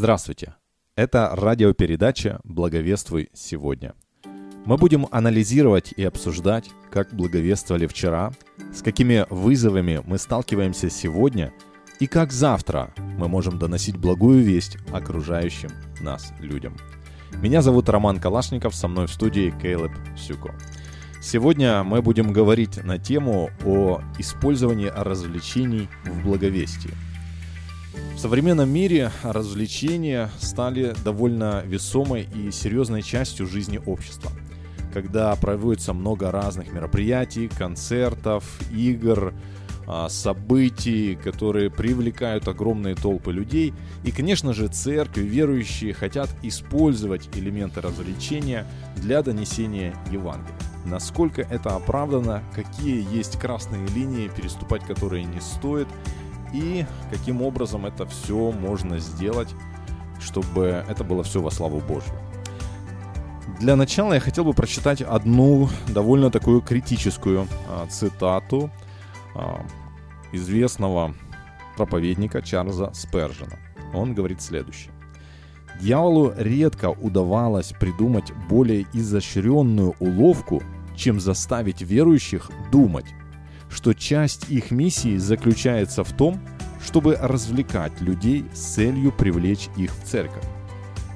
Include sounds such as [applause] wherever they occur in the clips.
Здравствуйте! Это радиопередача «Благовествуй сегодня». Мы будем анализировать и обсуждать, как благовествовали вчера, с какими вызовами мы сталкиваемся сегодня и как завтра мы можем доносить благую весть окружающим нас людям. Меня зовут Роман Калашников, со мной в студии Кейлеб Сюко. Сегодня мы будем говорить на тему о использовании развлечений в благовестии – в современном мире развлечения стали довольно весомой и серьезной частью жизни общества. Когда проводится много разных мероприятий, концертов, игр, а, событий, которые привлекают огромные толпы людей. И, конечно же, церкви, верующие хотят использовать элементы развлечения для донесения Евангелия. Насколько это оправдано, какие есть красные линии, переступать которые не стоит – и каким образом это все можно сделать, чтобы это было все во славу Божью. Для начала я хотел бы прочитать одну довольно такую критическую а, цитату а, известного проповедника Чарльза Спержина. Он говорит следующее. Дьяволу редко удавалось придумать более изощренную уловку, чем заставить верующих думать, что часть их миссии заключается в том, чтобы развлекать людей с целью привлечь их в церковь.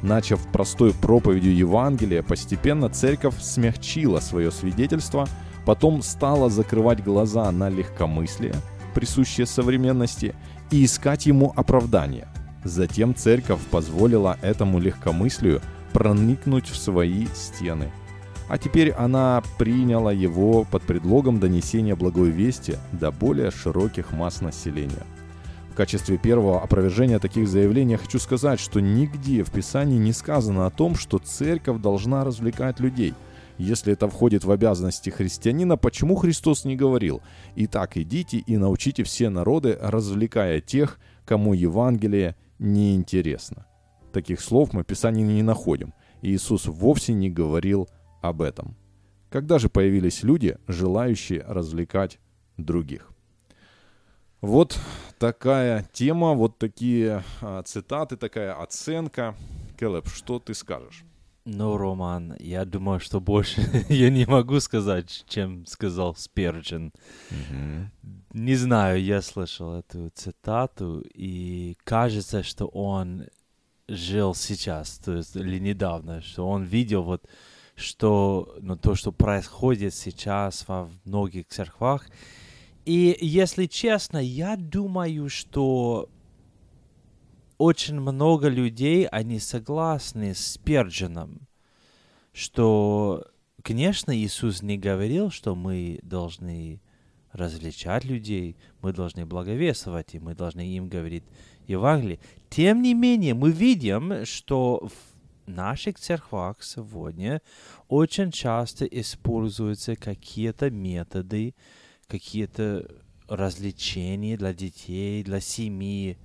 Начав простой проповедью Евангелия, постепенно церковь смягчила свое свидетельство, потом стала закрывать глаза на легкомыслие, присущее современности, и искать ему оправдания. Затем церковь позволила этому легкомыслию проникнуть в свои стены – а теперь она приняла его под предлогом донесения благой вести до более широких масс населения. В качестве первого опровержения таких заявлений я хочу сказать, что нигде в Писании не сказано о том, что церковь должна развлекать людей. Если это входит в обязанности христианина, почему Христос не говорил «Итак, идите и научите все народы, развлекая тех, кому Евангелие не интересно». Таких слов мы в Писании не находим. Иисус вовсе не говорил об этом. Когда же появились люди, желающие развлекать других? Вот такая тема, вот такие а, цитаты, такая оценка. Келеб, что ты скажешь? Ну, Роман, я думаю, что больше [laughs] я не могу сказать, чем сказал Сперджин. Mm-hmm. Не знаю, я слышал эту цитату, и кажется, что он жил сейчас, то есть или недавно, что он видел вот что ну, то, что происходит сейчас во многих церквах. И если честно, я думаю, что очень много людей, они согласны с Перджином, что, конечно, Иисус не говорил, что мы должны развлечать людей, мы должны благовествовать, и мы должны им говорить Евангелие. Тем не менее, мы видим, что в наших церквах сегодня очень часто используются какие-то методы, какие-то развлечения для детей, для семьи.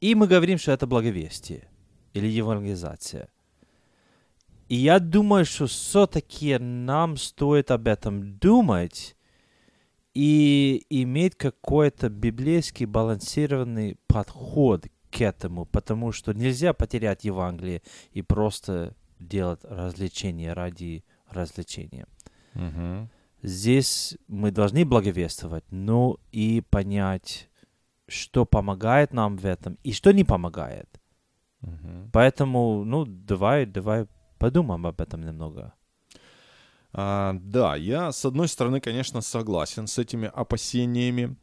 И мы говорим, что это благовестие или евангелизация. И я думаю, что все-таки нам стоит об этом думать и иметь какой-то библейский балансированный подход к этому, потому что нельзя потерять Евангелие и просто делать развлечения ради развлечения. Угу. Здесь мы должны благовествовать, но и понять, что помогает нам в этом и что не помогает. Угу. Поэтому, ну, давай, давай подумаем об этом немного. А, да, я с одной стороны, конечно, согласен с этими опасениями.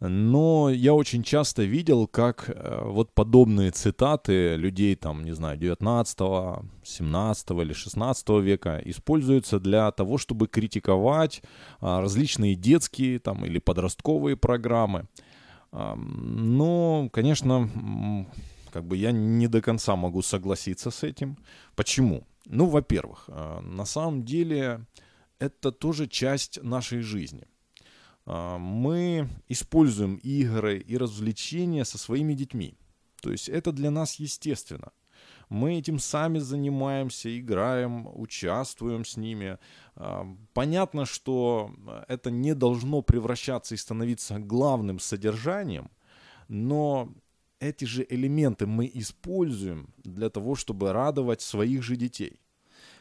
Но я очень часто видел, как э, вот подобные цитаты людей, там, не знаю, 19, 17 или 16 века используются для того, чтобы критиковать а, различные детские там, или подростковые программы. Но, конечно, как бы я не до конца могу согласиться с этим. Почему? Ну, во-первых, э, на самом деле это тоже часть нашей жизни – мы используем игры и развлечения со своими детьми. То есть это для нас естественно. Мы этим сами занимаемся, играем, участвуем с ними. А, понятно, что это не должно превращаться и становиться главным содержанием, но эти же элементы мы используем для того, чтобы радовать своих же детей.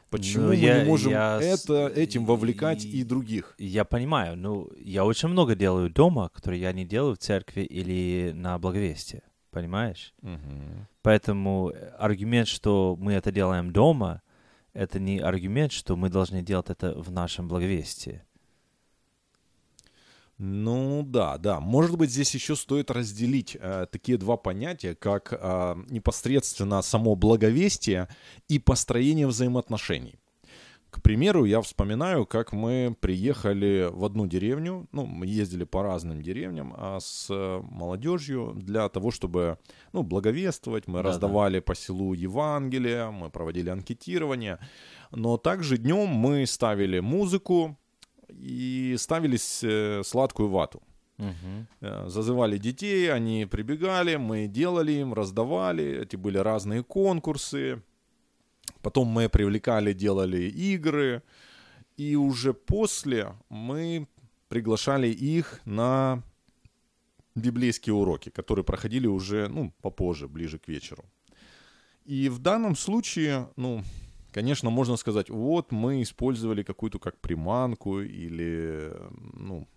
Почему Ну, мы я- не можем я это, этим вовлекать и- и других? Я понимаю, ну, я очень много делаю дома, которые я не делаю в церкви или на благовестие, понимаешь? Поэтому э, аргумент, что мы это делаем дома, это не аргумент, что мы должны делать это в нашем благовестии. Ну да, да. Может быть, здесь еще стоит разделить э, такие два понятия, как э, непосредственно само благовестие и построение взаимоотношений. К примеру, я вспоминаю, как мы приехали в одну деревню, ну, мы ездили по разным деревням а с э, молодежью для того, чтобы, ну, благовествовать. Мы Да-да. раздавали по селу Евангелие, мы проводили анкетирование, но также днем мы ставили музыку и ставили с- э, сладкую вату. Э, Зазывали детей, они прибегали, мы делали им, раздавали. Эти были разные конкурсы. Потом мы привлекали, делали игры. И уже после мы приглашали их на библейские уроки, которые проходили уже, ну, попозже, ближе к вечеру. И в данном случае, ну, конечно, можно сказать, вот мы использовали какую-то как приманку или, ну,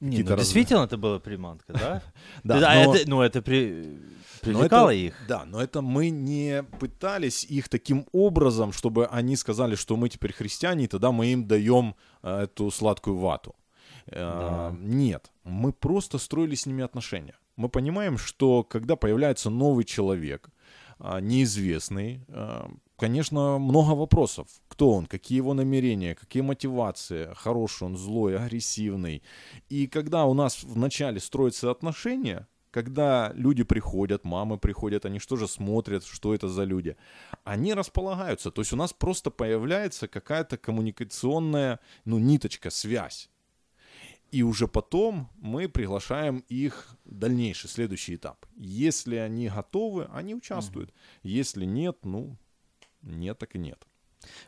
Не, ну, раз- действительно это была приманка, да? [laughs] да, Да, но- это, ну, это при- Но привлекало это- их. Да, но это мы не пытались их таким образом, чтобы они сказали, что мы теперь христиане, и тогда мы им даем э, эту сладкую вату. Э, Да. Нет, мы просто строили с ними отношения. Мы понимаем, что когда появляется новый человек, а, неизвестный, э, конечно, много вопросов. Кто он, какие его намерения, какие мотивации, хороший он, злой, агрессивный. И когда у нас вначале строятся отношения, когда люди приходят, мамы приходят, они что же смотрят, что это за люди, они располагаются. То есть у нас просто появляется какая-то коммуникационная, ну, ниточка, связь. И уже потом мы приглашаем их в дальнейший, следующий этап. Если они готовы, они участвуют. Если нет, ну, нет, так и нет.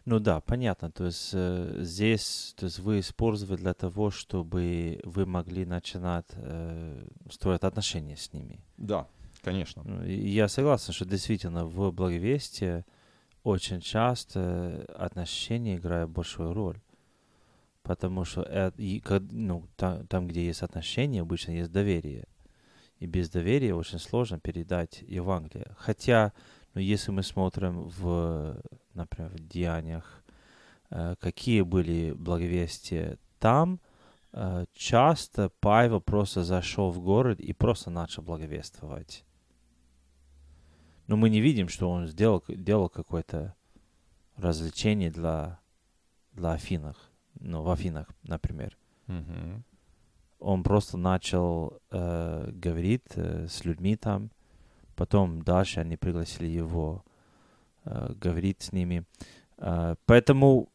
Ну да, понятно. То есть э, здесь, то есть вы использовали для того, чтобы вы могли начинать э, строить отношения с ними. Да, конечно. Ну, Я согласен, что действительно в благовестии очень часто отношения играют большую роль. Потому что э- и ко- ну, та- там, где есть отношения, обычно есть доверие. И без доверия очень сложно передать Евангелие. Хотя, ну, если мы смотрим в, например, в Деяниях, э, какие были благовестия там, э, часто Павел просто зашел в город и просто начал благовествовать. Но мы не видим, что он сделал, делал какое-то развлечение для, для Афинах. Ну, в Афинах, например. Мгм. Он просто начал э, говорить э, с людьми там. Потом дальше они пригласили его э, говорить с ними. Э, поэтому,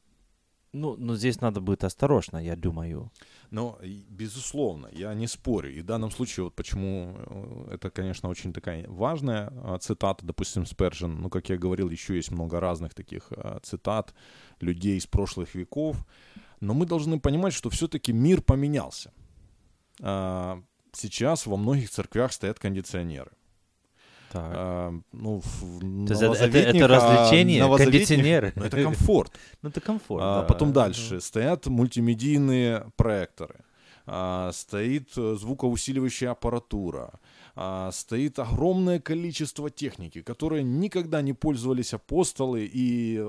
ну, ну, здесь надо быть осторожно, я думаю. Но, безусловно, я не спорю. И в данном случае, вот почему э, это, конечно, очень такая важная а, цитата, допустим, Спержин. Ну, как я говорил, еще есть много разных таких а, цитат людей из прошлых веков. Но мы должны понимать, что все-таки мир поменялся. Сейчас во многих церквях стоят кондиционеры. Так. А, ну, То есть это- это- а, развлечение, кондиционеры. ну, это комфорт. [laughs] Ну, это комфорт. А, да. Потом дальше стоят мультимедийные проекторы, А, стоит э, звукоусиливающая аппаратура, А, стоит огромное количество техники, которой никогда не пользовались апостолы и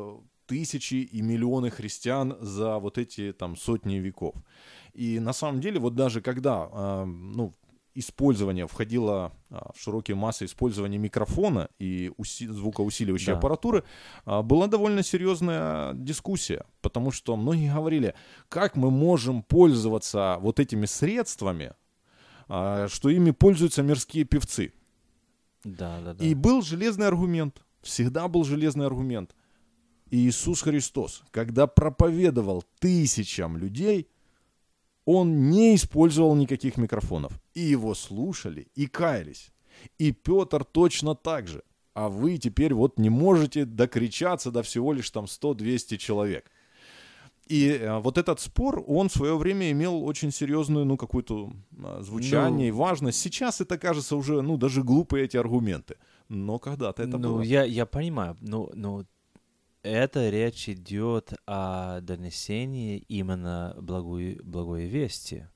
тысячи и миллионы христиан за вот эти там сотни веков. И на самом деле вот даже когда ну, использование входило а, в широкие массы использования микрофона и уси- звукоусиливающей Да. аппаратуры, а, была довольно серьезная дискуссия, потому что многие говорили, как мы можем пользоваться вот этими средствами, а, что ими пользуются мирские певцы. Да, да, да. И был железный аргумент, всегда был железный аргумент. Иисус Христос, когда проповедовал тысячам людей, он не использовал никаких микрофонов. И его слушали и каялись. И Петр точно так же. А вы теперь вот не можете докричаться до всего лишь там 100-200 человек. И э, вот этот спор, он в свое время имел очень серьезную, ну, какую-то э, звучание Ну. и важность. Сейчас это кажется уже, ну, даже глупые эти аргументы. Но когда-то это ну, было. я, я понимаю, но, но это речь идет о донесении именно благой, благой вести,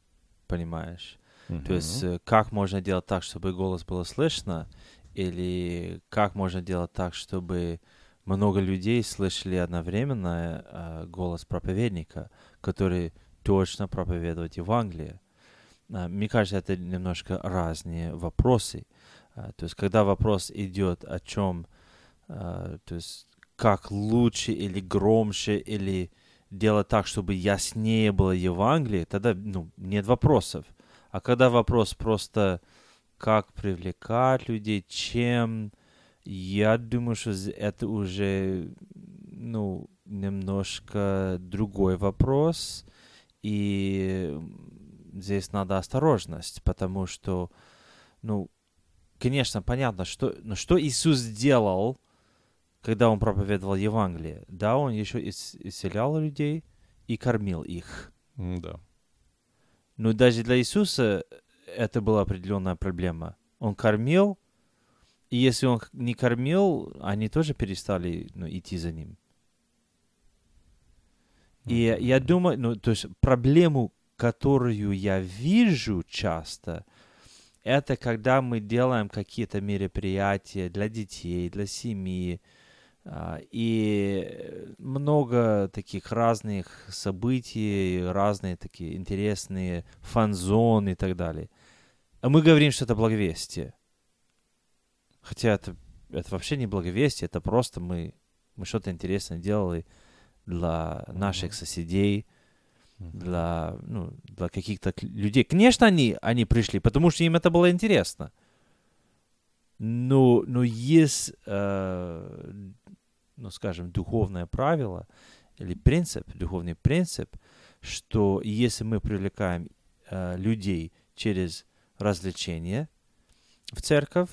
понимаешь? То есть э, как можно делать так, чтобы голос было слышно, или как можно делать так, чтобы много людей слышали одновременно э, голос проповедника, который точно проповедует Евангелие. А, Мне кажется, это немножко разные вопросы. А, То есть, когда вопрос идет о чем, а, то есть, как лучше или громче, или делать так, чтобы яснее было Евангелие, тогда ну, нет вопросов. А когда вопрос просто как привлекать людей, чем, я думаю, что это уже ну, немножко другой вопрос. И здесь надо осторожность, потому что, ну, конечно, понятно, что, но что Иисус сделал, когда Он проповедовал Евангелие? Да, Он еще ис- исцелял людей и кормил их. Да. Но даже для Иисуса это была определенная проблема. Он кормил, и если он не кормил, они тоже перестали ну, идти за ним. И Мгм. я думаю, ну, то есть проблему, которую я вижу часто, это когда мы делаем какие-то мероприятия для детей, для семьи, и много таких разных событий, разные такие интересные фан-зоны и так далее. А мы говорим, что это благовестие. Хотя это, это вообще не благовестие, это просто мы, мы что-то интересное делали для наших соседей, для, ну, для каких-то людей. Конечно, они, они пришли, потому что им это было интересно. Но, но есть, э, ну, скажем, духовное правило или принцип, духовный принцип, что если мы привлекаем э, людей через развлечение в церковь,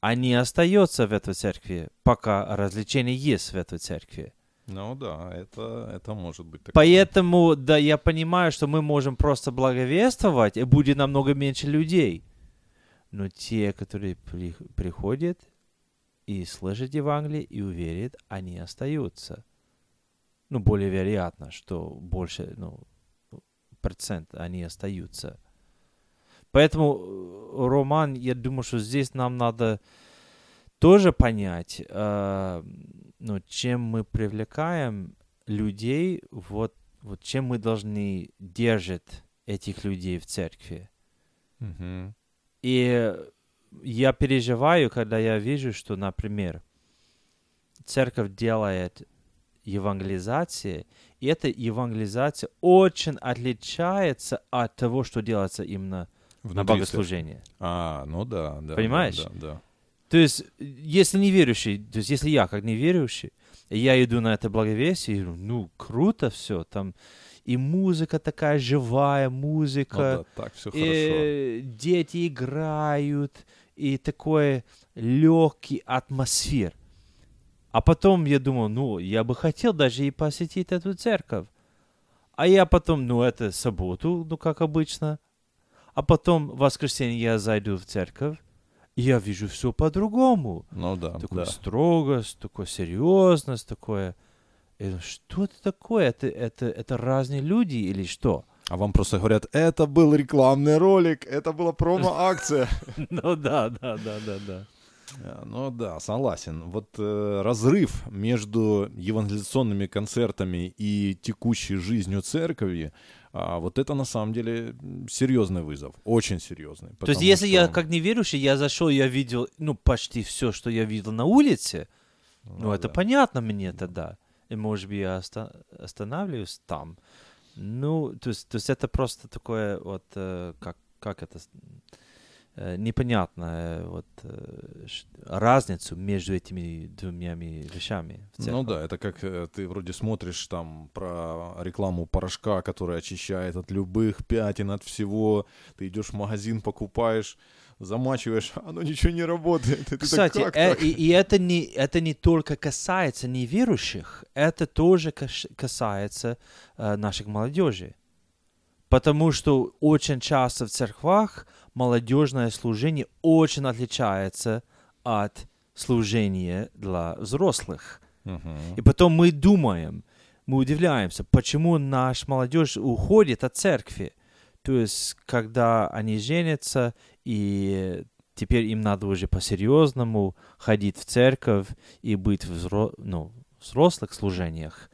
они остаются в этой церкви, пока развлечение есть в этой церкви. Ну да, это, это может быть такое. Поэтому, да, я понимаю, что мы можем просто благовествовать, и будет намного меньше людей. Но те, которые при- приходят и слышат Евангелие и уверят, они остаются. Ну, более вероятно, что больше, ну, процент они остаются. Поэтому, э, Роман, я думаю, что здесь нам надо тоже понять, э, ну, чем мы привлекаем людей, вот, вот чем мы должны держать этих людей в церкви. Мгм. И я переживаю, когда я вижу, что, например, церковь делает евангелизации, и эта евангелизация очень отличается от того, что делается именно на Внутри богослужении. церкви. А, ну да, да. Понимаешь? Да, да. То есть, если неверующий, то есть, если я как неверующий, я иду на это благовестие, и говорю, ну, круто все, там и музыка такая живая, Ну музыка, да, так все хорошо. и дети играют, и такой легкий атмосфер. А потом я думал, ну, я бы хотел даже и посетить эту церковь. А я потом, ну, это субботу, ну, как обычно. А потом в воскресенье я зайду в церковь, и я вижу все по-другому. Ну да, Такое да. строгость, такое серьезность, такое... Я думаю, что это такое? Это, это, это разные люди или что? А вам просто говорят, это был рекламный ролик, это была промо-акция. [laughs] Ну да, да, да, да, да. Э, Ну да, согласен. Вот э, разрыв между евангелизационными концертами и текущей жизнью церкви, а, вот это на самом деле серьезный вызов, очень серьезный. То есть, если я что- как неверующий, я зашел, я видел, ну, почти все, что я видел на улице, ну, это да. понятно мне тогда. И, может быть, я оста- останавливаюсь там. Ну, то есть, то есть это просто такое вот, э, как, как это, э, непонятное вот э, ш- разницу между этими двумя вещами Ну да, это как ты вроде смотришь там про рекламу порошка, который очищает от любых пятен, от всего. Ты идешь в магазин, покупаешь замачиваешь, [laughs] оно ничего не работает. И Кстати, так, э, так? и, и это, не, это не только касается неверующих, это тоже касается э, наших молодежи. Потому что очень часто в церквах молодежное служение очень отличается от служения для взрослых. И потом мы думаем, мы удивляемся, почему наш молодежь уходит от церкви. То есть, когда они женятся, и теперь им надо уже по-серьезному ходить в церковь и быть в взро- ну, взрослых служениях,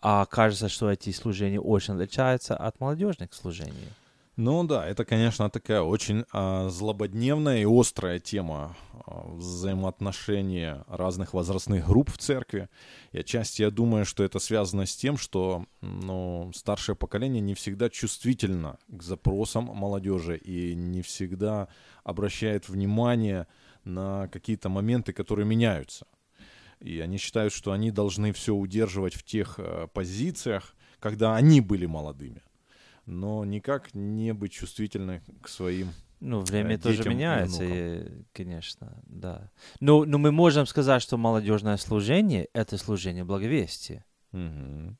а кажется, что эти служения очень отличаются от молодежных служений. Ну да, это, конечно, такая очень а, злободневная и острая тема взаимоотношения разных возрастных групп в церкви. И отчасти я думаю, что это связано с тем, что ну, старшее поколение не всегда чувствительно к запросам молодежи и не всегда обращает внимание на какие-то моменты, которые меняются. И они считают, что они должны все удерживать в тех э, позициях, когда они были молодыми но никак не быть чувствительны к своим. Ну, время э, тоже детям и меняется, и, конечно, да. Но, но мы можем сказать, что молодежное служение — это служение благовестия. Мгм.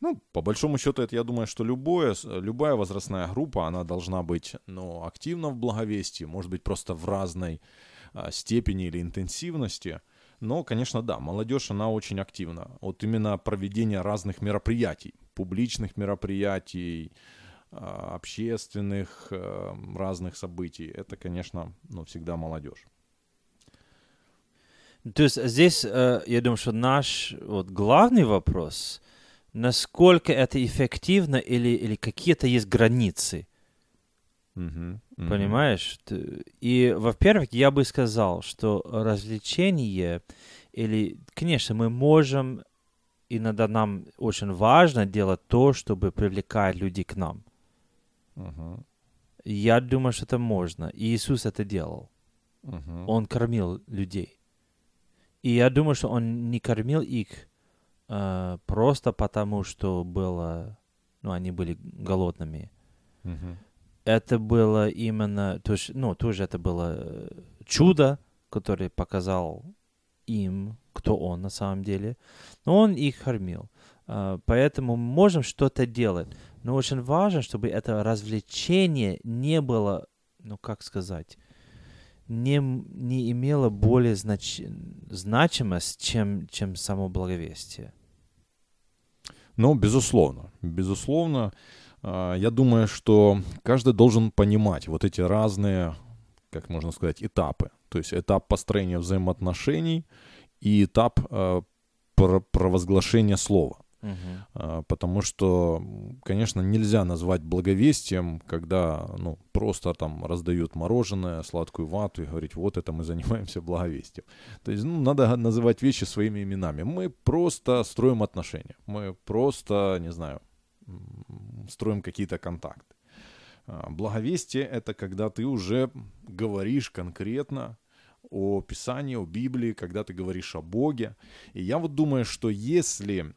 Ну, по большому счету, это я думаю, что любое, любая возрастная группа, она должна быть ну, активна в благовестии, может быть, просто в разной а, степени или интенсивности. Но, конечно, да, молодежь, она очень активна. Вот именно проведение разных мероприятий, публичных мероприятий, общественных э, разных событий, это, конечно, ну, всегда молодежь. То есть здесь, э, я думаю, что наш вот главный вопрос, насколько это эффективно или, или какие-то есть границы, Мгм, мгм. понимаешь? И, во-первых, я бы сказал, что развлечение или, конечно, мы можем, иногда нам очень важно делать то, чтобы привлекать людей к нам. Мгм, Я думаю, что это можно. И Иисус это делал. мгм. Он кормил людей. И я думаю, что он не кормил их э, просто потому, что было, ну, они были голодными. Мгм. Это было именно, то есть, ну, тоже это было э, чудо, которое показал им, кто он на самом деле. Но он их кормил. А, Поэтому мы можем что-то делать. Но очень важно, чтобы это развлечение не было, ну как сказать, не, не имело более знач... значимость, чем, чем само благовестие. Ну, безусловно, безусловно, а, я думаю, что каждый должен понимать вот эти разные, как можно сказать, этапы. То есть этап построения взаимоотношений и этап про- провозглашения слова. А, Потому что, конечно, нельзя назвать благовестием, когда ну, просто там раздают мороженое, сладкую вату и говорить, вот это мы занимаемся благовестием. То есть ну, надо называть вещи своими именами. Мы просто строим отношения. Мы просто, не знаю, строим какие-то контакты. А, Благовестие — это когда ты уже говоришь конкретно о Писании, о Библии, когда ты говоришь о Боге. И я вот думаю, что если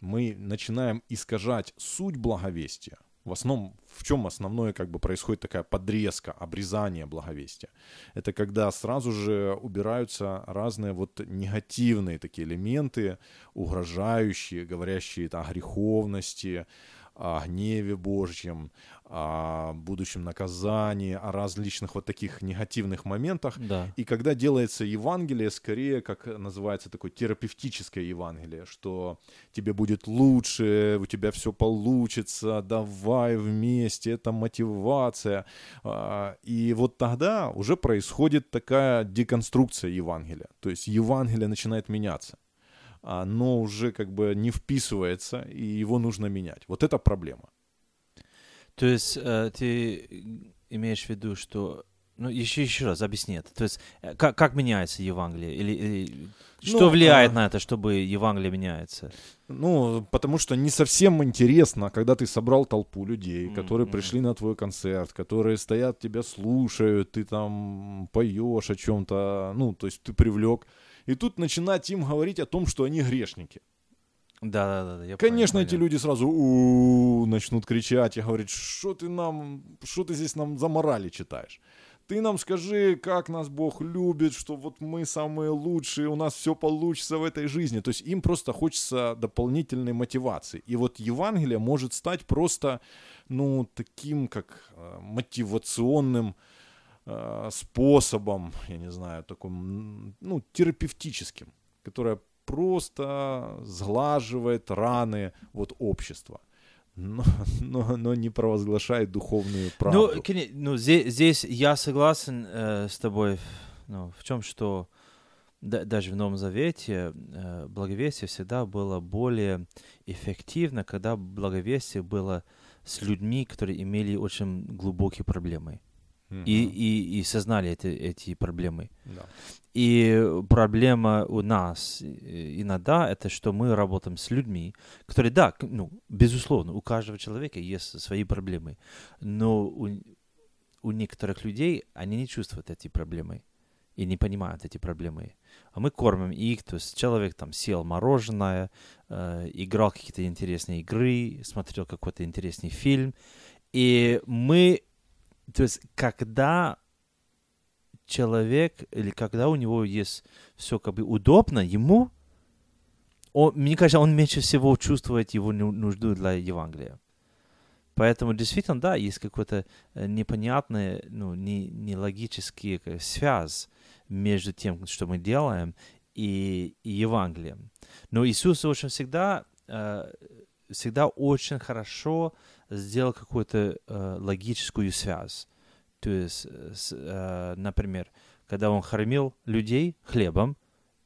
мы начинаем искажать суть благовестия, в основном, в чем основное как бы происходит такая подрезка, обрезание благовестия? Это когда сразу же убираются разные вот негативные такие элементы, угрожающие, говорящие о греховности, о гневе Божьем, о будущем наказании, о различных вот таких негативных моментах. Да. И когда делается Евангелие, скорее, как называется такое терапевтическое Евангелие, что тебе будет лучше, у тебя все получится, давай вместе, это мотивация. А, И вот тогда уже происходит такая деконструкция Евангелия. То есть Евангелие начинает меняться. Оно уже как бы не вписывается, и его нужно менять. Вот это проблема. То есть э, ты имеешь в виду, что... Ну, еще, еще раз объясни это. То есть э, как, как меняется Евангелие? Или, или что Ну, влияет а- на это, чтобы Евангелие меняется? Ну, потому что не совсем интересно, когда ты собрал толпу людей, Мгм, которые пришли на твой концерт, которые стоят, тебя слушают, ты там поешь о чем-то, ну, то есть ты привлек. И тут начинать им говорить о том, что они грешники. Да, да, да. да, я Конечно, понял, эти люди сразу начнут кричать и говорить, что ты нам, что ты здесь нам за морали читаешь? Ты нам скажи, как нас Бог любит, что вот мы самые лучшие, у нас все получится в этой жизни. То есть им просто хочется дополнительной мотивации. И вот Евангелие может стать просто, ну, таким как э, мотивационным э, способом, я не знаю, таким, ну, терапевтическим, которое просто сглаживает раны вот общества, но, но, но не провозглашает духовную правду. Ну, ну здесь, здесь я согласен э, с тобой ну, в чем, что да- даже в Новом Завете э, благовестие всегда было более эффективно, когда благовестие было с людьми, которые имели очень глубокие проблемы Мгм. и, и, и сознали эти, эти проблемы. Да. И проблема у нас э, иногда это, что мы работаем с людьми, которые, да, ну, безусловно, у каждого человека есть свои проблемы, но у, у некоторых людей они не чувствуют эти проблемы и не понимают эти проблемы. А мы кормим их, то есть человек там съел мороженое, э, играл какие-то интересные игры, смотрел какой-то интересный фильм, и мы, то есть когда человек или когда у него есть все как бы удобно ему, он, мне кажется, он меньше всего чувствует его ну- нужду для Евангелия. Поэтому действительно, да, есть какой-то э, непонятная, ну, не, нелогический связь между тем, что мы делаем, и, и Евангелием. Но Иисус очень всегда, э, всегда очень хорошо сделал какую-то э, логическую связь. То есть, э, с, э, например, когда он кормил людей хлебом,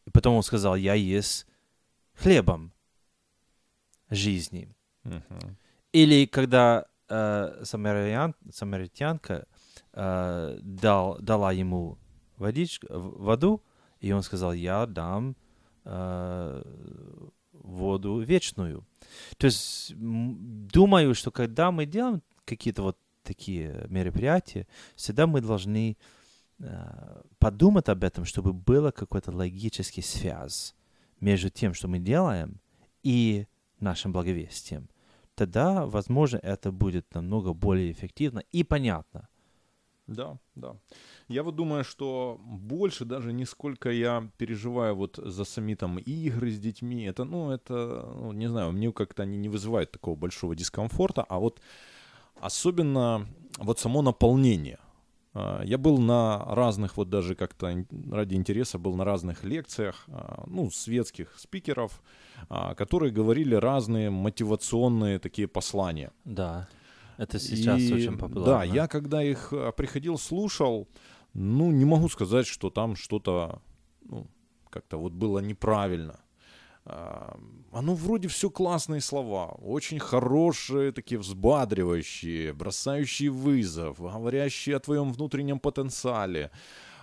и потом он сказал, я есть хлебом жизни. Мгм. Или когда э, самаритян- самаритянка э, дал, дала ему водичку, воду, и он сказал, я дам э, воду вечную. То есть думаю, что когда мы делаем какие-то вот такие мероприятия, всегда мы должны э, подумать об этом, чтобы была какая-то логическая связь между тем, что мы делаем, и нашим благовестием. Тогда, возможно, это будет намного более эффективно и понятно. Да, да. Я вот думаю, что больше даже не сколько я переживаю вот за сами там игры с детьми, это, ну, это, ну, не знаю, мне как-то они не вызывают такого большого дискомфорта, а вот особенно вот само наполнение. А, Я был на разных, вот даже как-то ради интереса был на разных лекциях, а, ну, светских спикеров, а, которые говорили разные мотивационные такие послания. Да, это сейчас И, очень популярно. Да, я когда их а, приходил, слушал, ну, не могу сказать, что там что-то, ну, как-то вот было неправильно. А, Оно вроде все классные слова, очень хорошие, такие взбадривающие, бросающие вызов, говорящие о твоем внутреннем потенциале,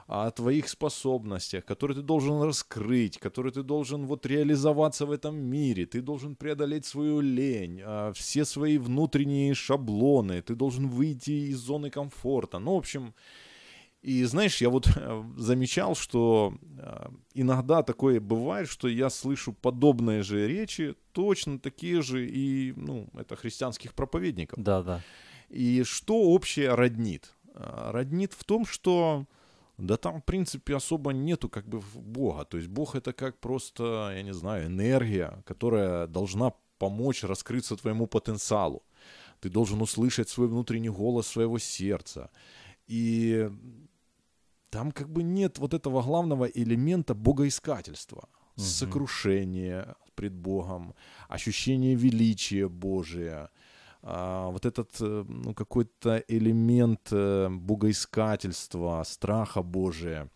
о твоих способностях, которые ты должен раскрыть, которые ты должен вот реализоваться в этом мире, ты должен преодолеть свою лень, а, все свои внутренние шаблоны, ты должен выйти из зоны комфорта. Ну, в общем, и знаешь, я вот э, замечал, что э, иногда такое бывает, что я слышу подобные же речи, точно такие же и, ну, это христианских проповедников. Да, да. И что общее роднит? А, Роднит в том, что да там, в принципе, особо нету как бы Бога. То есть Бог это как просто, я не знаю, энергия, которая должна помочь раскрыться твоему потенциалу. Ты должен услышать свой внутренний голос своего сердца. И там как бы нет вот этого главного элемента богоискательства. Мгм. Сокрушение пред Богом, ощущение величия Божия, вот этот э, ну, какой-то элемент э, богоискательства, страха Божия.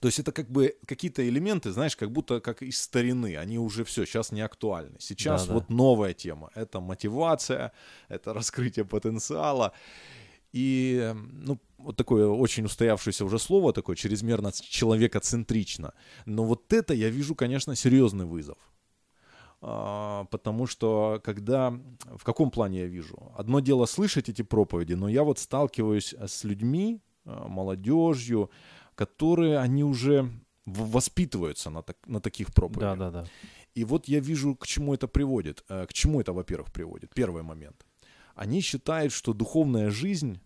То есть это как бы какие-то элементы, знаешь, как будто как из старины, они уже все, сейчас не актуальны. Сейчас Да-да. вот новая тема, это мотивация, это раскрытие потенциала. И, э, ну, вот такое очень устоявшееся уже слово, такое чрезмерно человекоцентрично. Но вот это я вижу, конечно, серьезный вызов. А, Потому что когда... В каком плане я вижу? Одно дело слышать эти проповеди, но я вот сталкиваюсь с людьми, а, молодежью, которые, они уже воспитываются на, так- на таких проповедях. Да, да, да. И вот я вижу, к чему это приводит. Э, к чему это, во-первых, приводит. Первый момент. Они считают, что духовная жизнь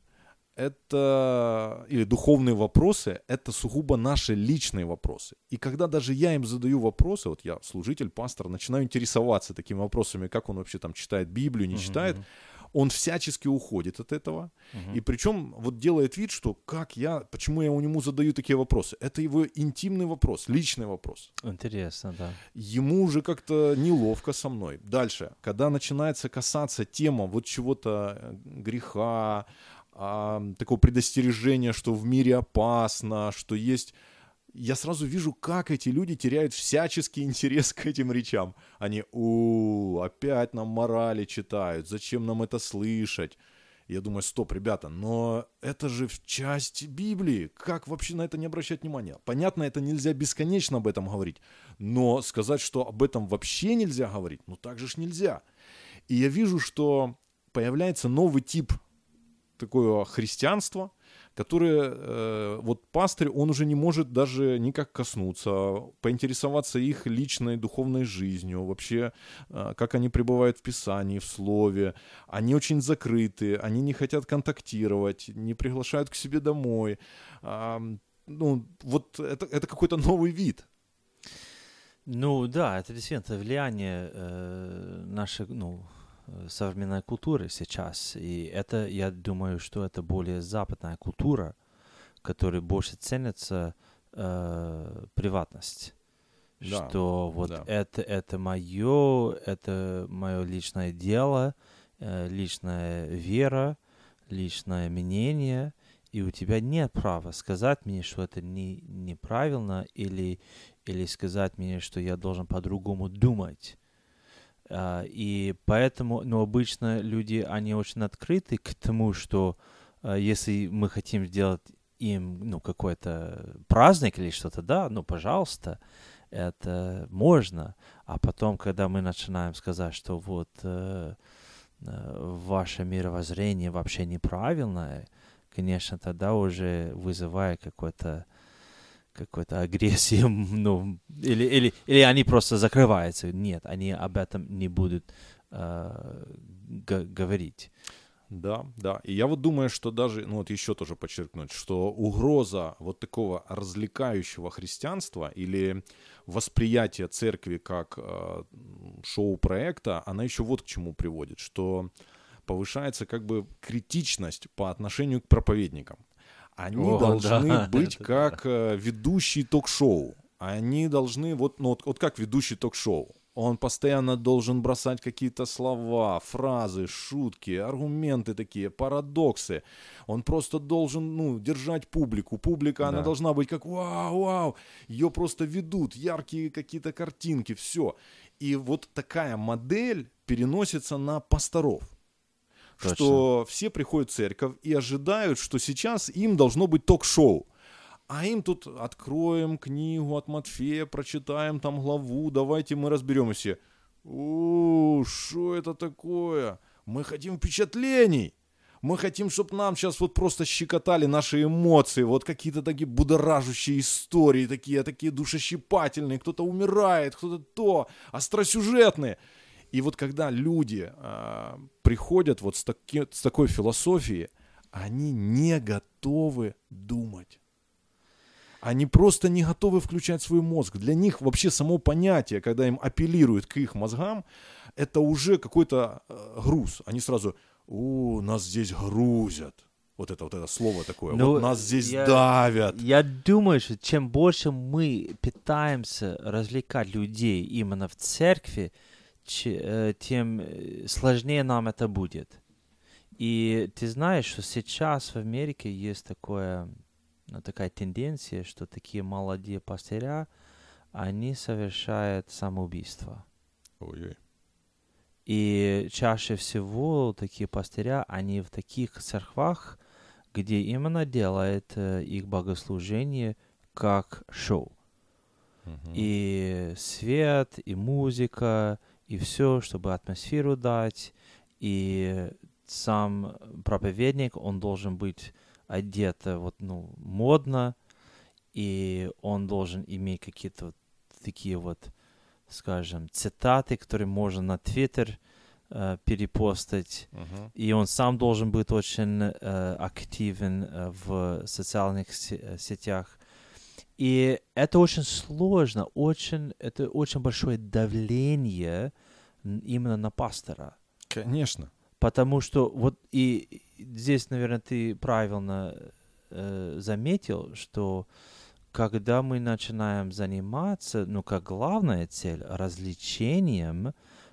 это, или духовные вопросы, это сугубо наши личные вопросы. И когда даже я им задаю вопросы, вот я служитель, пастор, начинаю интересоваться такими вопросами, как он вообще там читает Библию, не uh-huh. читает, он всячески уходит от этого. Uh-huh. И причем вот делает вид, что как я, почему я у него задаю такие вопросы. Это его интимный вопрос, личный вопрос. Интересно, да. Ему уже как-то неловко со мной. Дальше, когда начинается касаться тема вот чего-то э, греха, а, такого предостережения, что в мире опасно, что есть... Я сразу вижу, как эти люди теряют всяческий интерес к этим речам. Они, у, опять нам морали читают, зачем нам это слышать? Я думаю, стоп, ребята, но это же в части Библии. Как вообще на это не обращать внимания? Понятно, это нельзя бесконечно об этом говорить. Но сказать, что об этом вообще нельзя говорить, ну так же ж нельзя. И я вижу, что появляется новый тип такое христианство, которое э, вот пастырь, он уже не может даже никак коснуться, поинтересоваться их личной духовной жизнью, вообще, э, как они пребывают в Писании, в Слове. Они очень закрыты, они не хотят контактировать, не приглашают к себе домой. Э, ну, вот это, это какой-то новый вид. Ну да, это действительно влияние э, наших, ну, современной культуры сейчас. И это, я думаю, что это более западная культура, которая больше ценится э, приватность. Да, что вот да. это, это мое, это мое личное дело, э, личная вера, личное мнение, и у тебя нет права сказать мне, что это не, неправильно, или, или сказать мне, что я должен по-другому думать. А, и поэтому, ну, обычно люди, они очень открыты к тому, что а, если мы хотим сделать им, ну, какой-то праздник или что-то, да, ну, пожалуйста, это можно. А потом, когда мы начинаем сказать, что вот э, э, ваше мировоззрение вообще неправильное, конечно, тогда уже вызывает какой-то какой-то агрессии, [laughs] ну, или, или, или они просто закрываются. Нет, они об этом не будут э, говорить. Да, да. И я вот думаю, что даже, ну вот еще тоже подчеркнуть, что угроза вот такого развлекающего христианства или восприятия церкви как э, шоу-проекта, она еще вот к чему приводит, что повышается как бы критичность по отношению к проповедникам. Они О, должны [laughs] да. быть как э, ведущий ток-шоу. Они должны, вот, ну, вот, вот как ведущий ток-шоу. Он постоянно должен бросать какие-то слова, фразы, шутки, аргументы такие, парадоксы. Он просто должен, ну, держать публику. Публика, да. она должна быть как вау, вау. Ее просто ведут, яркие какие-то картинки, все. И вот такая модель переносится на пасторов. Точно. что все приходят в церковь и ожидают, что сейчас им должно быть ток-шоу. А им тут откроем книгу от Матфея, прочитаем там главу, давайте мы разберем и все. У, что это такое? Мы хотим впечатлений. Мы хотим, чтобы нам сейчас вот просто щекотали наши эмоции, вот какие-то такие будоражащие истории, такие, такие душещипательные, кто-то умирает, кто-то то, остросюжетные. И вот когда люди э, приходят вот с, таки, с такой философией, они не готовы думать. Они просто не готовы включать свой мозг. Для них вообще само понятие, когда им апеллируют к их мозгам, это уже какой-то э, груз. Они сразу, у нас здесь грузят. Вот это вот это слово такое. Ну, вот нас здесь я, давят. Я думаю, что чем больше мы пытаемся развлекать людей именно в церкви, тем э, сложнее нам это будет. И ты знаешь, что сейчас в Америке есть такое, ну, такая тенденция, что такие молодые пастыря, они совершают самоубийство. Ой-ой. И чаще всего такие пастыря, они в таких церквах, где именно делает э, их богослужение как шоу. Uh-huh. И свет, и музыка, и все, чтобы атмосферу дать, и сам проповедник, он должен быть одет вот, ну, модно, и он должен иметь какие-то вот такие вот скажем, цитаты, которые можно на Твиттер э, перепостить, Мгм. и он сам должен быть очень э, активен э, в социальных э, сетях. И это очень сложно, очень, это очень большое давление именно на пастора. Конечно. Потому что вот и здесь, наверное, ты правильно э, заметил, что когда мы начинаем заниматься, ну, как главная цель, развлечением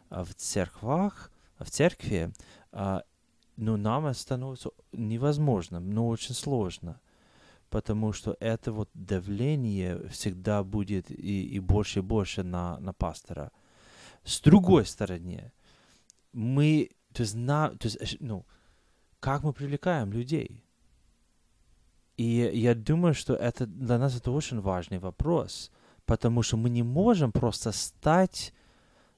а, в церквах, в церкви, а, ну, нам становится невозможно, ну, очень сложно. Потому что это вот давление всегда будет и, и больше и больше на, на пастора. С другой стороны, мы, то есть, на, то есть, ну, как мы привлекаем людей? И я думаю, что это для нас это очень важный вопрос, потому что мы не можем просто стать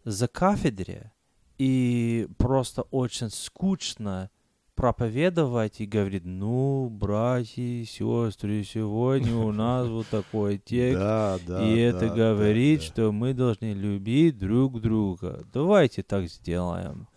за кафедре и просто очень скучно проповедовать и говорить, ну, братья и сестры, сегодня у нас вот такой [laughs] текст, Да, да. и это да, говорит, что мы должны любить друг друга. Давайте так сделаем.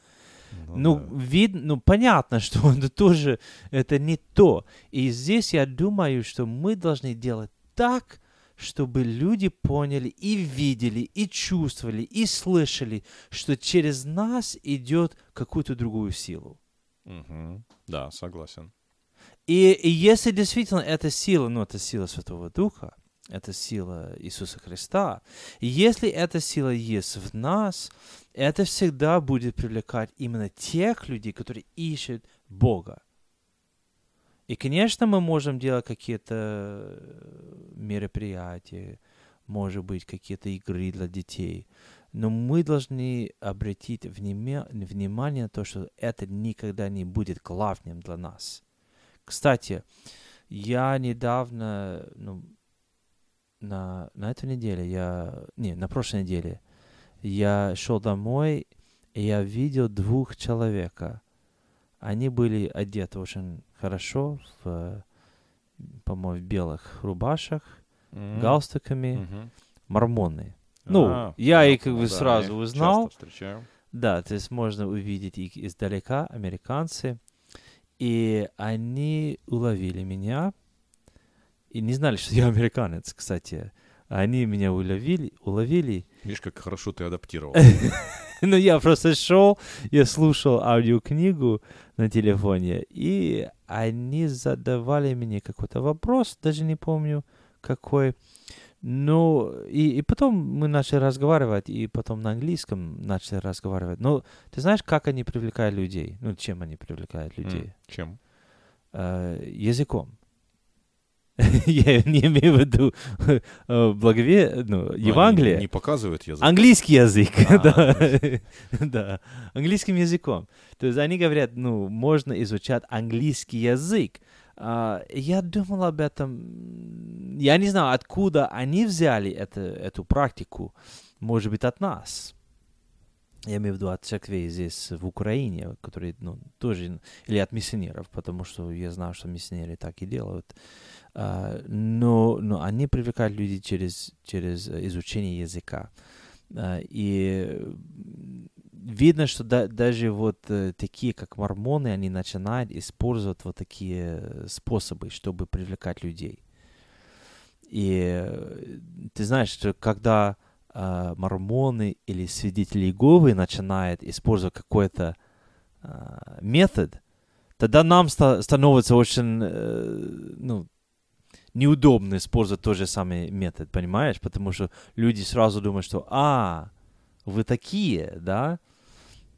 Ну Ну, видно, ну, понятно, [laughs] что это тоже, это не то. И здесь я думаю, что мы должны делать так, чтобы люди поняли и видели, и чувствовали, и слышали, что через нас идет какую-то другую силу. Мгм. Да, согласен. И, и если действительно эта сила, ну, это сила Святого Духа, это сила Иисуса Христа, если эта сила есть в нас, это всегда будет привлекать именно тех людей, которые ищут Бога. И, конечно, мы можем делать какие-то э, мероприятия, может быть, какие-то игры для детей, но мы должны обратить вниме- внимание на то, что это никогда не будет главным для нас. Кстати, я недавно, ну, на, на этой неделе, я, не, на прошлой неделе, я шел домой, и я видел двух человека. Они были одеты очень хорошо, в, по-моему, в белых рубашах, Мгм. галстуками, Мгм. мормоны. Ну, А, я понятно, как бы да, сразу узнал. Да, то есть можно увидеть их издалека, американцы. И они уловили меня. И не знали, что я [laughs] американец, кстати. Они меня уловили, уловили. Видишь, как хорошо ты адаптировал. [laughs] Ну, я просто шел, я слушал аудиокнигу на телефоне, и они задавали мне какой-то вопрос, даже не помню какой. Ну, и, и потом мы начали разговаривать, и потом на английском начали разговаривать. Ну, ты знаешь, как они привлекают людей? Ну, чем они привлекают людей? М, Чем? Э, языком. [laughs] Я не имею в виду [laughs] э, благове... ну, Ну, Евангелие. Не показывают язык. Английский язык, А, [laughs] да. да, английским языком. То есть они говорят, ну, можно изучать английский язык. А, я думал об этом, я не знаю, откуда они взяли это, эту практику. Может быть, от нас. Я имею в виду от церквей здесь, в Украине, которые, ну, тоже, или от миссионеров, потому что я знаю, что миссионеры так и делают. А, но, но они привлекают людей через, через э, изучение языка. А, И видно, что да- даже вот э, такие, как мормоны, они начинают использовать вот такие э, способы, чтобы привлекать людей. И э, ты знаешь, что когда а, мормоны или свидетели Иеговы начинают использовать какой-то а, метод, тогда нам ста- становится очень, э, ну, неудобно использовать тот же самый метод, понимаешь? Потому что люди сразу думают, что «А, вы такие, да?»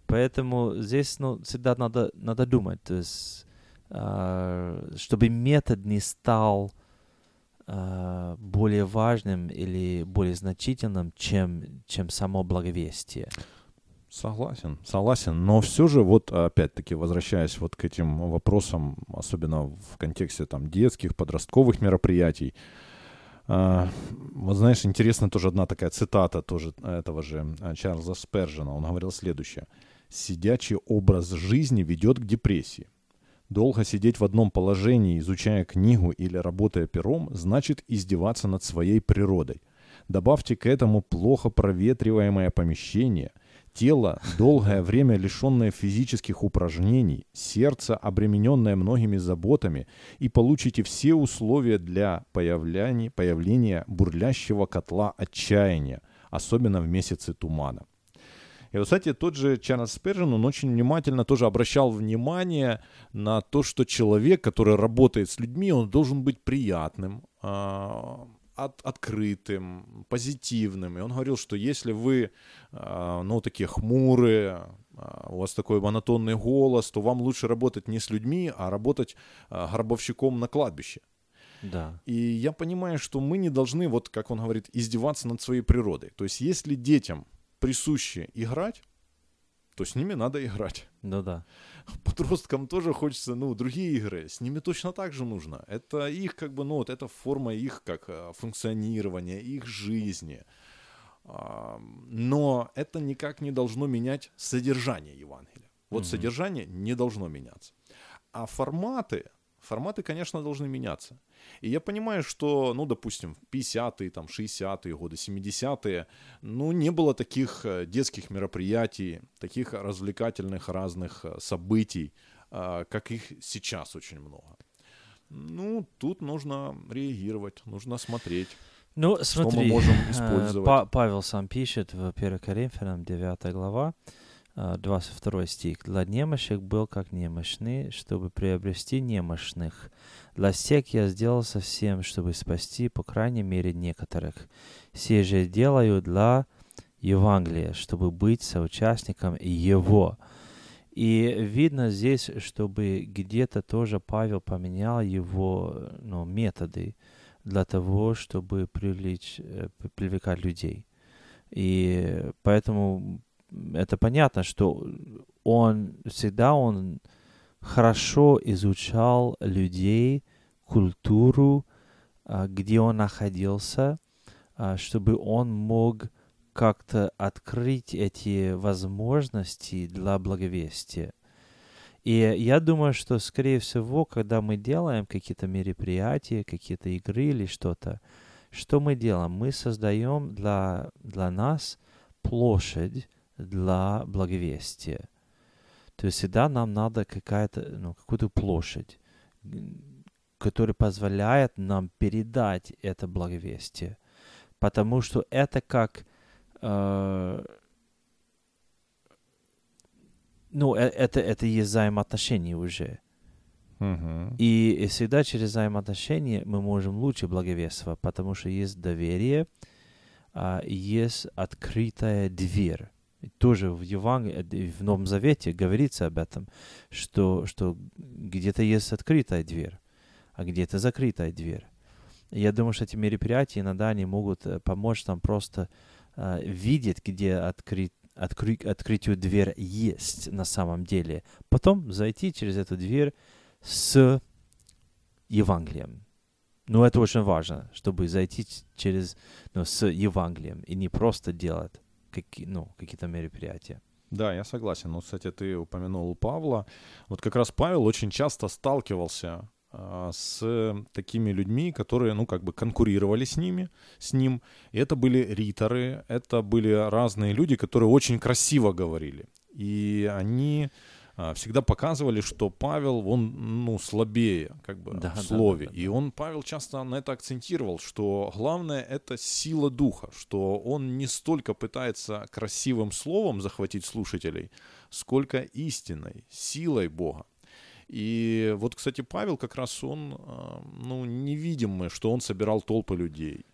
Поэтому здесь, ну, всегда надо, надо думать, то есть, а, чтобы метод не стал а, более важным или более значительным, чем, чем само благовестие. Согласен, согласен. Но все же, вот опять-таки, возвращаясь вот к этим вопросам, особенно в контексте там детских, подростковых мероприятий, а, вот знаешь, интересна тоже одна такая цитата тоже этого же Чарльза Спержина. Он говорил следующее. «Сидячий образ жизни ведет к депрессии. Долго сидеть в одном положении, изучая книгу или работая пером, значит издеваться над своей природой. Добавьте к этому плохо проветриваемое помещение, тело, долгое время лишенное физических упражнений, сердце, обремененное многими заботами, и получите все условия для появления, появления бурлящего котла отчаяния, особенно в месяце тумана. И, вот, кстати, тот же Чарльз Спержин, он очень внимательно тоже обращал внимание на то, что человек, который работает с людьми, он должен быть приятным, а, от, открытым, позитивным. И он говорил, что если вы, а, ну, такие хмурые, а, у вас такой монотонный голос, то вам лучше работать не с людьми, а работать гробовщиком на кладбище. Да. И я понимаю, что мы не должны, вот как он говорит, издеваться над своей природой. То есть если детям присуще играть, то с ними надо играть. Ну да. Подросткам тоже хочется, ну, другие игры. С ними точно так же нужно. Это их, как бы, ну, вот это форма их, как, э, функционирования, их жизни. Но это никак не должно менять содержание Евангелия. Вот mm-hmm. содержание не должно меняться. А форматы, форматы, конечно, должны меняться. И я понимаю, что, ну, допустим, 50-е, там, 60-е годы, 70-е, ну, не было таких э, детских мероприятий, таких развлекательных разных э, событий, э, как их сейчас очень много. Ну, тут нужно реагировать, нужно смотреть. Ну, смотри, что мы можем [laughs] использовать. Павел сам пишет в 1 Коринфянам 9 глава, 22 стих. «Для немощных был как немощный, чтобы приобрести немощных. Для всех я сделал совсем, чтобы спасти, по крайней мере, некоторых. Все же делаю для Евангелия, чтобы быть соучастником его». И видно здесь, чтобы где-то тоже Павел поменял его ну, методы для того, чтобы привлечь, э, привлекать людей. И поэтому это понятно, что он всегда он хорошо изучал людей, культуру, а, где он находился, а, чтобы он мог как-то открыть эти возможности для благовестия. И я думаю, что, скорее всего, когда мы делаем какие-то мероприятия, какие-то игры или что-то, что мы делаем? Мы создаем для, для нас площадь, для благовестия. То есть всегда нам надо какая-то, ну, какую-то площадь, которая позволяет нам передать это благовестие. Потому что это как... Э, ну, э, это, это есть взаимоотношения уже. Uh-huh. И, и всегда через взаимоотношения мы можем лучше благовествовать, потому что есть доверие, а, есть открытая дверь тоже в Евангелии, в Новом Завете говорится об этом, что, что где-то есть открытая дверь, а где-то закрытая дверь. Я думаю, что эти мероприятия иногда они могут э, помочь нам просто э, видеть, где открыть открыть, открытию дверь есть на самом деле. Потом зайти через эту дверь с Евангелием. Ну, это очень важно, чтобы зайти через, ну, с Евангелием и не просто делать какие, ну, какие-то мероприятия. Да, я согласен. Ну, кстати, ты упомянул Павла. Вот как раз Павел очень часто сталкивался а, с такими людьми, которые, ну, как бы конкурировали с ними, с ним. И это были риторы, это были разные люди, которые очень красиво говорили. И они всегда показывали, что Павел, он, ну, слабее, как бы, да, в слове. Да, да, да. И он, Павел, часто на это акцентировал, что главное — это сила духа, что он не столько пытается красивым словом захватить слушателей, сколько истиной, силой Бога. И вот, кстати, Павел как раз он, а, ну, невидимый, что он собирал толпы людей.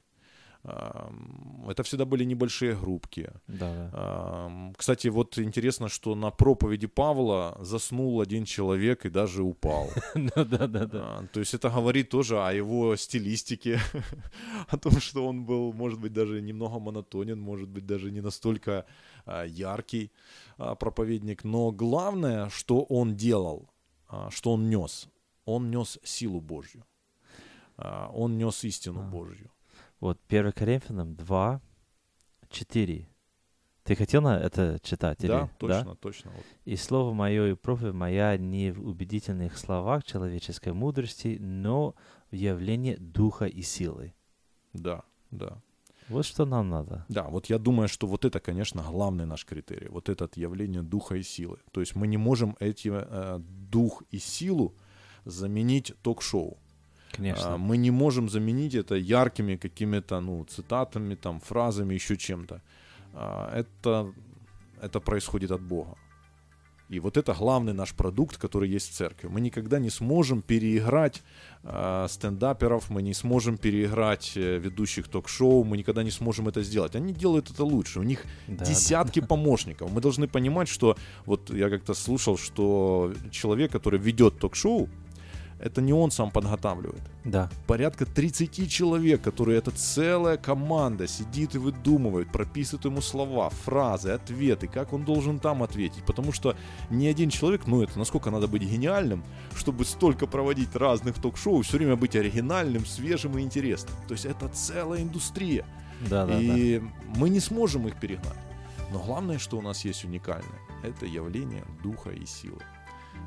Это всегда были небольшие группки. Да, да. Кстати, вот интересно, что на проповеди Павла заснул один человек и даже упал. Да, да, да. То есть это говорит тоже о его стилистике, [laughs] о том, что он был, может быть, даже немного монотонен, может быть, даже не настолько а, яркий а, проповедник. Но главное, что он делал, а, что он нес, он нес силу Божью. Он нес истину Божью. Вот 1 Коринфянам 2, 4. Ты хотел на это читать? Да, или? точно, да? точно. «И слово мое и проповедь моя не в убедительных словах человеческой мудрости, но в явлении духа и силы». Да, да. Вот что нам надо. Да, вот я думаю, что вот это, конечно, главный наш критерий. Вот это явление духа и силы. То есть мы не можем эти э, дух и силу заменить ток-шоу. Конечно. А, мы не можем заменить это яркими какими-то ну, цитатами, там, фразами, еще чем-то. А, это, это происходит от Бога. И вот это главный наш продукт, который есть в церкви. Мы никогда не сможем переиграть э, стендаперов, мы не сможем переиграть э, ведущих ток-шоу, мы никогда не сможем это сделать. Они делают это лучше, у них да, десятки да. [laughs] помощников. Мы должны понимать, что вот я как-то слушал, что человек, который ведет ток-шоу, это не он сам подготавливает. Да. Порядка 30 человек, которые это целая команда сидит и выдумывает, прописывает ему слова, фразы, ответы, как он должен там ответить. Потому что ни один человек, ну это насколько надо быть гениальным, чтобы столько проводить разных ток-шоу, все время быть оригинальным, свежим и интересным. То есть это целая индустрия. Да, да, и да. мы не сможем их перегнать. Но главное, что у нас есть уникальное, это явление духа и силы.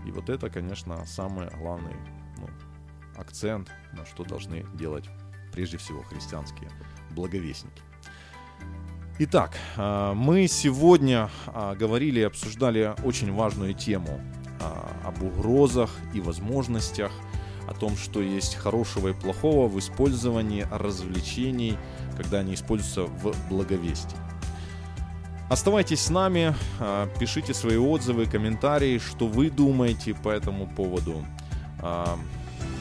И вот это, конечно, самый главный ну, акцент, на что должны делать прежде всего христианские благовестники. Итак, а, мы сегодня а, говорили и обсуждали очень важную тему а, об угрозах и возможностях, о том, что есть хорошего и плохого в использовании развлечений, когда они используются в благовестии. Оставайтесь с нами, пишите свои отзывы, комментарии, что вы думаете по этому поводу.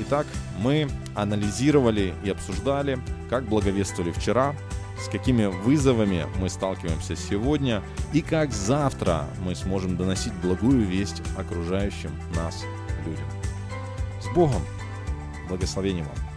Итак, мы анализировали и обсуждали, как благовествовали вчера, с какими вызовами мы сталкиваемся сегодня и как завтра мы сможем доносить благую весть окружающим нас людям. С Богом! Благословения вам!